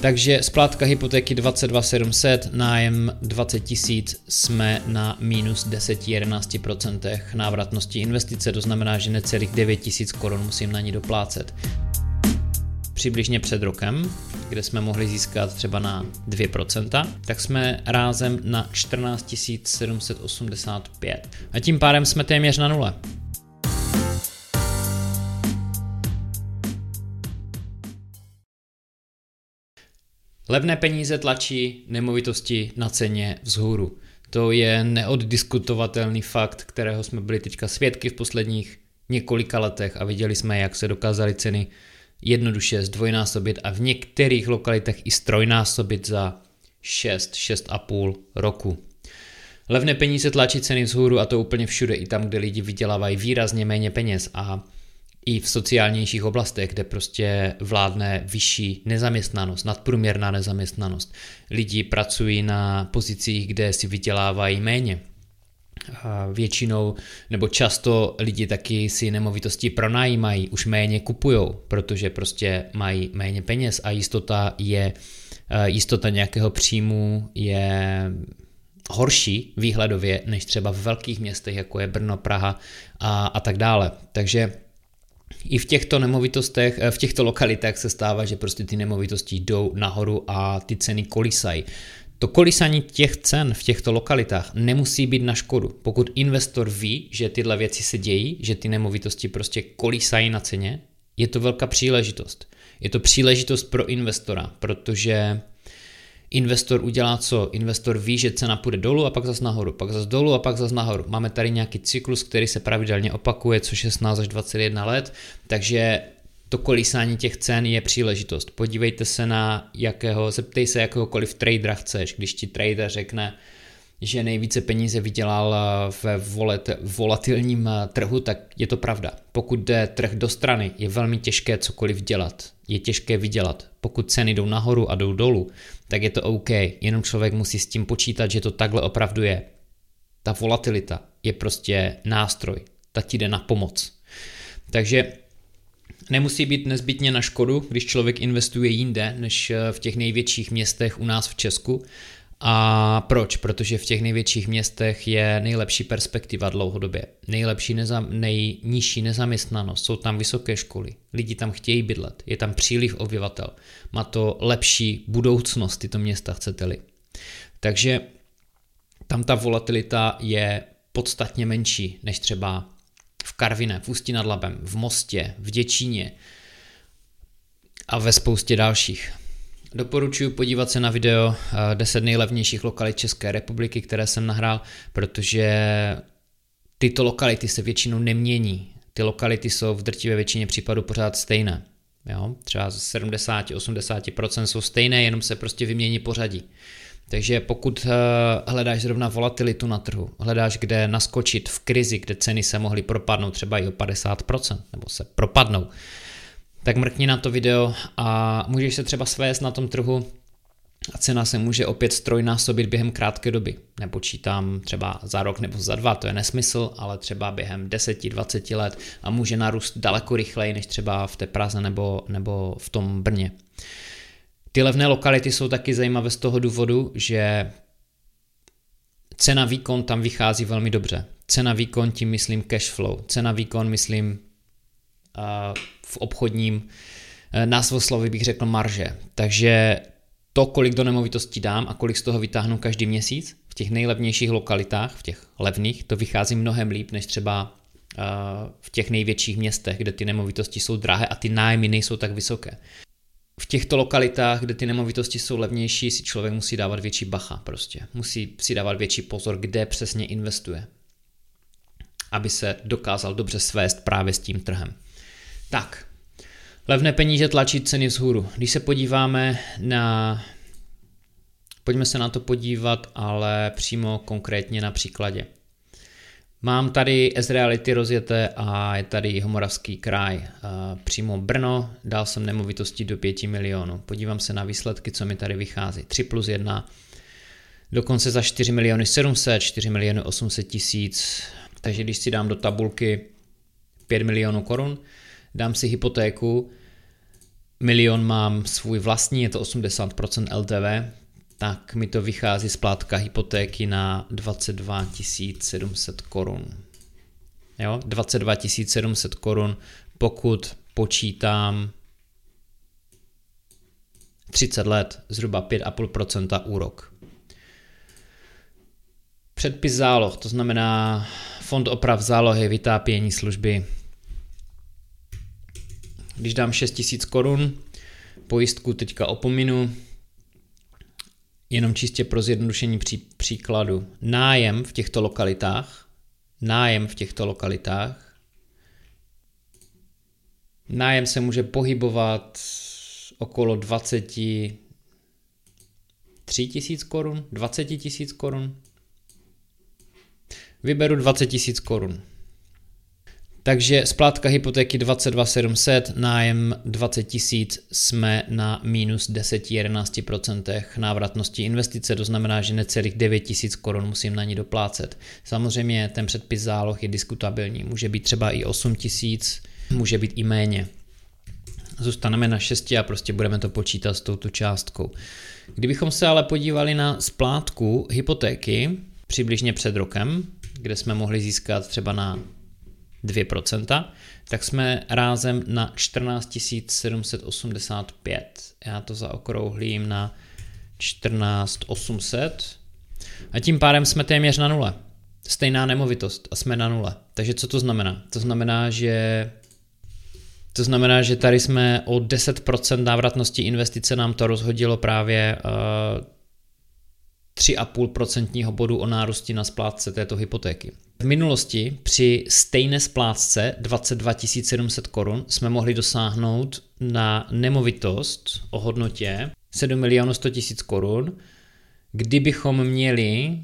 Takže splátka hypotéky 22 700, nájem 20 tisíc, jsme na minus 10-11% návratnosti investice, to znamená, že necelých 9 tisíc korun musím na ní doplácet. Přibližně před rokem, kde jsme mohli získat třeba na 2%, tak jsme rázem na 14 785. A tím pádem jsme téměř na nule. Levné peníze tlačí nemovitosti na ceně vzhůru. To je neoddiskutovatelný fakt, kterého jsme byli teďka svědky v posledních několika letech a viděli jsme, jak se dokázaly ceny jednoduše zdvojnásobit a v některých lokalitech i strojnásobit za 6, 6,5 roku. Levné peníze tlačí ceny vzhůru a to úplně všude, i tam, kde lidi vydělávají výrazně méně peněz a i v sociálnějších oblastech, kde prostě vládne vyšší nezaměstnanost, nadprůměrná nezaměstnanost. Lidi pracují na pozicích, kde si vydělávají méně. A většinou nebo často lidi taky si nemovitosti pronajímají, už méně kupujou, protože prostě mají méně peněz a jistota je jistota nějakého příjmu je horší výhledově než třeba v velkých městech, jako je Brno, Praha a, a tak dále. Takže i v těchto nemovitostech, eh, v těchto lokalitách se stává, že prostě ty nemovitosti jdou nahoru a ty ceny kolisají. To kolísání těch cen v těchto lokalitách nemusí být na škodu. Pokud investor ví, že tyhle věci se dějí, že ty nemovitosti prostě kolísají na ceně, je to velká příležitost. Je to příležitost pro investora, protože investor udělá co? Investor ví, že cena půjde dolů a pak zase nahoru, pak zase dolů a pak zase nahoru. Máme tady nějaký cyklus, který se pravidelně opakuje, co 16 až 21 let, takže to kolísání těch cen je příležitost. Podívejte se na jakého, zeptej se jakéhokoliv tradera chceš, když ti trader řekne, že nejvíce peníze vydělal ve volatilním trhu, tak je to pravda. Pokud jde trh do strany, je velmi těžké cokoliv dělat. Je těžké vydělat. Pokud ceny jdou nahoru a jdou dolů, tak je to OK. Jenom člověk musí s tím počítat, že to takhle opravdu je. Ta volatilita je prostě nástroj. Ta ti jde na pomoc. Takže nemusí být nezbytně na škodu, když člověk investuje jinde než v těch největších městech u nás v Česku, a proč? Protože v těch největších městech je nejlepší perspektiva dlouhodobě, nejlepší neza, nejnižší nezaměstnanost, jsou tam vysoké školy, lidi tam chtějí bydlet, je tam příliv obyvatel, má to lepší budoucnost tyto města, chcete-li. Takže tam ta volatilita je podstatně menší než třeba v Karvine, v Ústí nad Labem, v Mostě, v Děčíně a ve spoustě dalších. Doporučuji podívat se na video 10 eh, nejlevnějších lokalit České republiky, které jsem nahrál, protože tyto lokality se většinou nemění. Ty lokality jsou v drtivé většině případů pořád stejné. Jo? Třeba z 70-80% jsou stejné, jenom se prostě vymění pořadí. Takže pokud eh, hledáš zrovna volatilitu na trhu, hledáš, kde naskočit v krizi, kde ceny se mohly propadnout třeba i o 50%, nebo se propadnou, tak mrkni na to video a můžeš se třeba svést na tom trhu a cena se může opět strojnásobit během krátké doby. Nepočítám třeba za rok nebo za dva, to je nesmysl, ale třeba během 10-20 let a může narůst daleko rychleji než třeba v té Praze nebo, nebo v tom Brně. Ty levné lokality jsou taky zajímavé z toho důvodu, že cena výkon tam vychází velmi dobře. Cena výkon tím myslím cash flow, cena výkon myslím v obchodním eh, názvosloví bych řekl marže. Takže to, kolik do nemovitosti dám a kolik z toho vytáhnu každý měsíc v těch nejlevnějších lokalitách, v těch levných, to vychází mnohem líp než třeba eh, v těch největších městech, kde ty nemovitosti jsou drahé a ty nájmy nejsou tak vysoké. V těchto lokalitách, kde ty nemovitosti jsou levnější, si člověk musí dávat větší bacha prostě. Musí si dávat větší pozor, kde přesně investuje, aby se dokázal dobře svést právě s tím trhem. Tak, levné peníze tlačí ceny vzhůru. Když se podíváme na... Pojďme se na to podívat, ale přímo konkrétně na příkladě. Mám tady S-Reality rozjeté a je tady Homoravský kraj, přímo Brno, dal jsem nemovitosti do 5 milionů. Podívám se na výsledky, co mi tady vychází. 3 plus 1, dokonce za 4 miliony 700, 4 miliony 800 tisíc, takže když si dám do tabulky 5 milionů korun, dám si hypotéku milion mám svůj vlastní, je to 80% LTV, tak mi to vychází splátka hypotéky na 22 700 korun. Jo, 22 700 korun, pokud počítám 30 let, zhruba 5,5% úrok. Předpis záloh, to znamená fond oprav zálohy, vytápění služby. Když dám 6000 korun, pojistku teďka opominu, jenom čistě pro zjednodušení pří, příkladu. Nájem v těchto lokalitách, nájem v těchto lokalitách, nájem se může pohybovat okolo 23 tisíc korun, 20 tisíc korun. Vyberu 20 tisíc korun. Takže splátka hypotéky 22 700, nájem 20 tisíc, jsme na minus 10-11% návratnosti investice, to znamená, že necelých 9 tisíc korun musím na ní doplácet. Samozřejmě ten předpis záloh je diskutabilní, může být třeba i 8 tisíc, může být i méně. Zůstaneme na 6 a prostě budeme to počítat s touto částkou. Kdybychom se ale podívali na splátku hypotéky přibližně před rokem, kde jsme mohli získat třeba na 2%, tak jsme rázem na 14 785. Já to zaokrouhlím na 14 800 a tím pádem jsme téměř na nule. Stejná nemovitost a jsme na nule. Takže co to znamená? To znamená, že to znamená, že tady jsme o 10% návratnosti investice nám to rozhodilo právě uh, 3,5% bodu o nárůsti na splátce této hypotéky. V minulosti při stejné splátce 22 700 korun jsme mohli dosáhnout na nemovitost o hodnotě 7 milionů 100 tisíc korun, kdybychom měli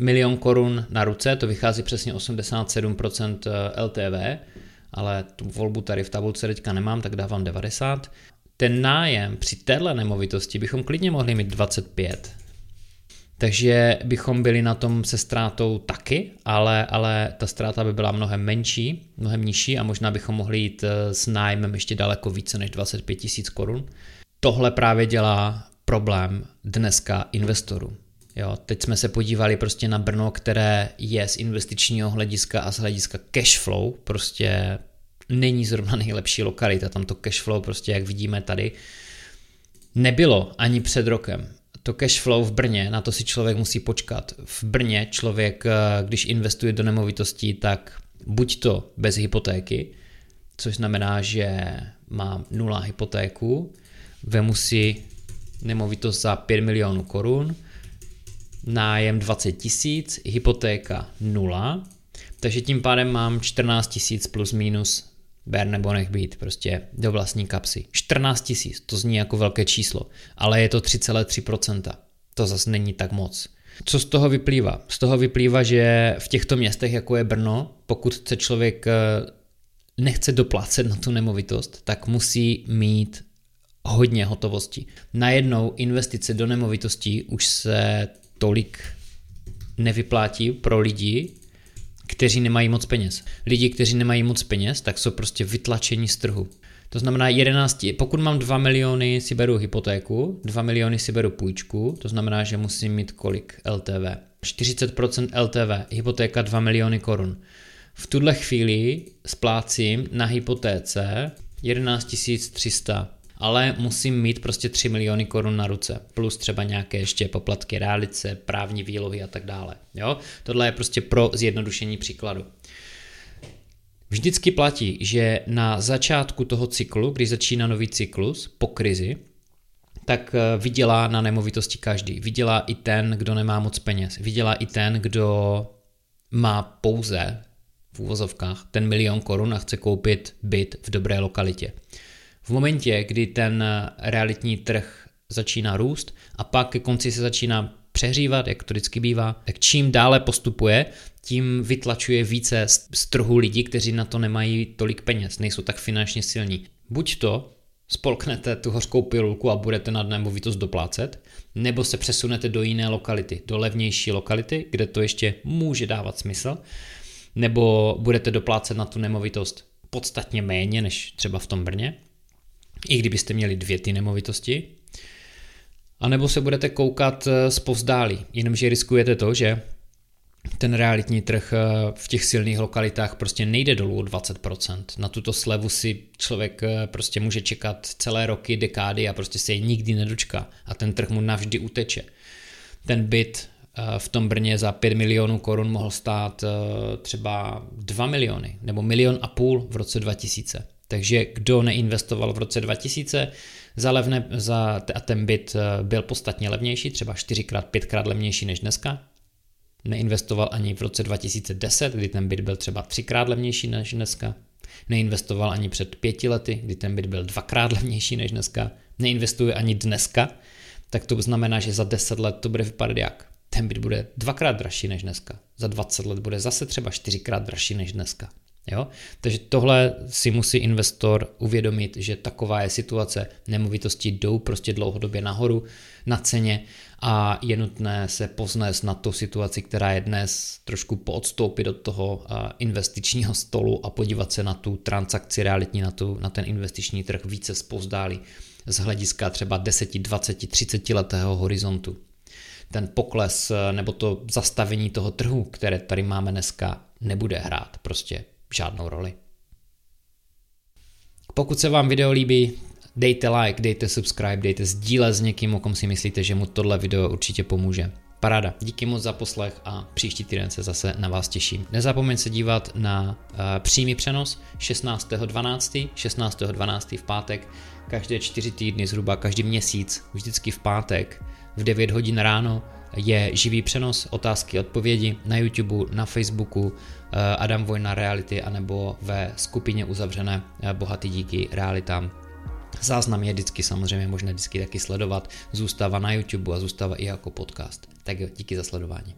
milion korun na ruce, to vychází přesně 87% eh, LTV, ale tu volbu tady v tabulce teďka nemám, tak dávám 90. Ten nájem při téhle nemovitosti bychom klidně mohli mít 25 takže bychom byli na tom se ztrátou taky, ale, ale ta ztráta by byla mnohem menší, mnohem nižší a možná bychom mohli jít eh, s nájmem ještě daleko více než 25 tisíc korun. Tohle právě dělá problém dneska investorů. Jo, teď jsme se podívali prostě na Brno, které je z investičního hlediska a z hlediska cash flow prostě není zrovna nejlepší lokalita. Tam to cash flow prostě, jak vidíme tady, nebylo ani před rokem to cash flow v Brně, na to si člověk musí počkat. V Brně člověk, eh, když investuje do nemovitostí, tak buď to bez hypotéky, což znamená, že má nula hypotéku, vemu si nemovitost za 5 milionů korun, nájem 20 tisíc, hypotéka nula, takže tím pádem mám 14 tisíc plus minus ber nebo nech být, prostě do vlastní kapsy. 14 tisíc, to zní jako velké číslo, ale je to 3,3%. To zase není tak moc. Co z toho vyplývá? Z toho vyplývá, že v těchto městech, jako je Brno, pokud chce člověk eh, nechce doplácet na tu nemovitost, tak musí mít hodně hotovosti. Najednou investice do nemovitostí už se tolik nevyplátí pro lidi, kteří nemají moc peněz. Lidi, kteří nemají moc peněz, tak jsou prostě vytlačeni z trhu. To znamená 11, pokud mám 2 miliony, si beru hypotéku, 2 miliony si beru půjčku, to znamená, že musím mít kolik LTV. 40% LTV, hypotéka 2 miliony korun. V tuhle chvíli splácím na hypotéce 11 300 ale musím mít prostě 3 miliony korun na ruce, plus třeba nějaké ještě poplatky realice, právní výlohy a tak dále. Jo? Tohle je prostě pro zjednodušení příkladu. Vždycky platí, že na začátku toho cyklu, když začíná nový cyklus po krizi, tak eh, vydělá na nemovitosti každý. Vydělá i ten, kdo nemá moc peněz. Vydělá i ten, kdo má pouze v úvozovkách ten milion korun a chce koupit byt v dobré lokalitě. V momentě, kdy ten realitní trh začíná růst a pak ke konci se začíná přehřívat, jak to vždycky bývá, tak čím dále postupuje, tím vytlačuje více z trhu lidí, kteří na to nemají tolik peněz, nejsou tak finančně silní. Buď to spolknete tu hořkou pilulku a budete na nemovitost doplácet, nebo se přesunete do jiné lokality, do levnější lokality, kde to ještě může dávat smysl, nebo budete doplácet na tu nemovitost podstatně méně než třeba v tom Brně, i kdybyste měli dvě ty nemovitosti, a nebo se budete koukat z povzdálí, jenomže riskujete to, že ten realitní trh eh, v těch silných lokalitách prostě nejde dolů o 20%. Na tuto slevu si člověk eh, prostě může čekat celé roky, dekády a prostě se jej nikdy nedočká a ten trh mu navždy uteče. Ten byt eh, v tom Brně za 5 milionů korun mohl stát třeba 2 miliony nebo milion a půl v roce 2000. Takže kdo neinvestoval v roce 2000 za levné, za, a ten byt byl podstatně levnější, třeba 4x, 5x levnější než dneska, neinvestoval ani v roce 2010, kdy ten byt byl třeba třikrát levnější než dneska, neinvestoval ani před pěti lety, kdy ten byt byl dvakrát levnější než dneska, neinvestuje ani dneska, tak to znamená, že za 10 let to bude vypadat jak? Ten byt bude dvakrát dražší než dneska. Za 20 let bude zase třeba čtyřikrát dražší než dneska. Jo? Takže tohle si musí investor uvědomit, že taková je situace, nemovitosti jdou prostě dlouhodobě nahoru na ceně a je nutné se poznést na tu situaci, která je dnes, trošku poodstoupit od toho investičního stolu a podívat se na tu transakci realitní, na, tu, na ten investiční trh více zpozdálí z hlediska třeba 10, 20, 30 letého horizontu. Ten pokles nebo to zastavení toho trhu, které tady máme dneska, nebude hrát prostě žádnou roli. Pokud se vám video líbí, dejte like, dejte subscribe, dejte sdílet s někým, o kom si myslíte, že mu tohle video určitě pomůže. Paráda, díky moc za poslech a příští týden se zase na vás těším. Nezapomeň se dívat na uh, přímý přenos 16.12. 16.12. v pátek, každé čtyři týdny, zhruba každý měsíc, vždycky v pátek v 9 hodin ráno je živý přenos otázky odpovědi na YouTube, na Facebooku, eh, Adam Vojna Reality, anebo ve skupině uzavřené eh, Bohatý díky realitám. Záznam je vždycky samozřejmě možné vždycky taky sledovat, zůstává na YouTube a zůstává i jako podcast. Tak jo, díky za sledování.